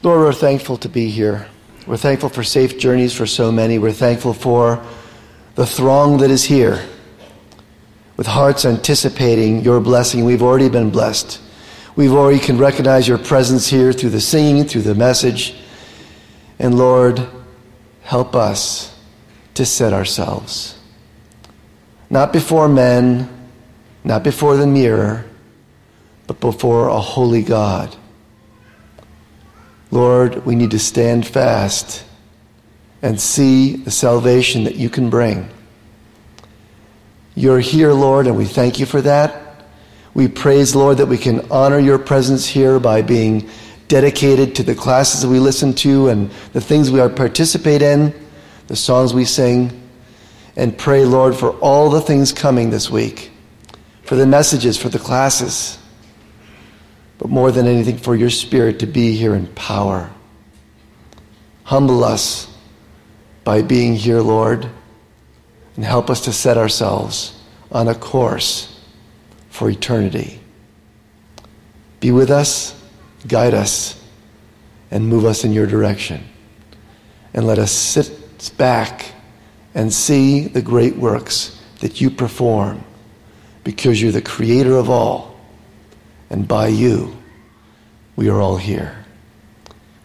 Lord, we're thankful to be here. We're thankful for safe journeys for so many. We're thankful for the throng that is here with hearts anticipating your blessing. We've already been blessed. We've already can recognize your presence here through the singing, through the message. And Lord, help us to set ourselves. Not before men, not before the mirror, but before a holy God. Lord, we need to stand fast and see the salvation that you can bring. You're here, Lord, and we thank you for that. We praise, Lord, that we can honor your presence here by being dedicated to the classes that we listen to and the things we participate in, the songs we sing, and pray, Lord, for all the things coming this week, for the messages, for the classes but more than anything, for your Spirit to be here in power. Humble us by being here, Lord, and help us to set ourselves on a course for eternity. Be with us, guide us, and move us in your direction. And let us sit back and see the great works that you perform because you're the creator of all and by you, we are all here.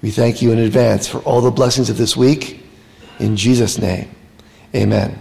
We thank you in advance for all the blessings of this week. In Jesus' name, amen.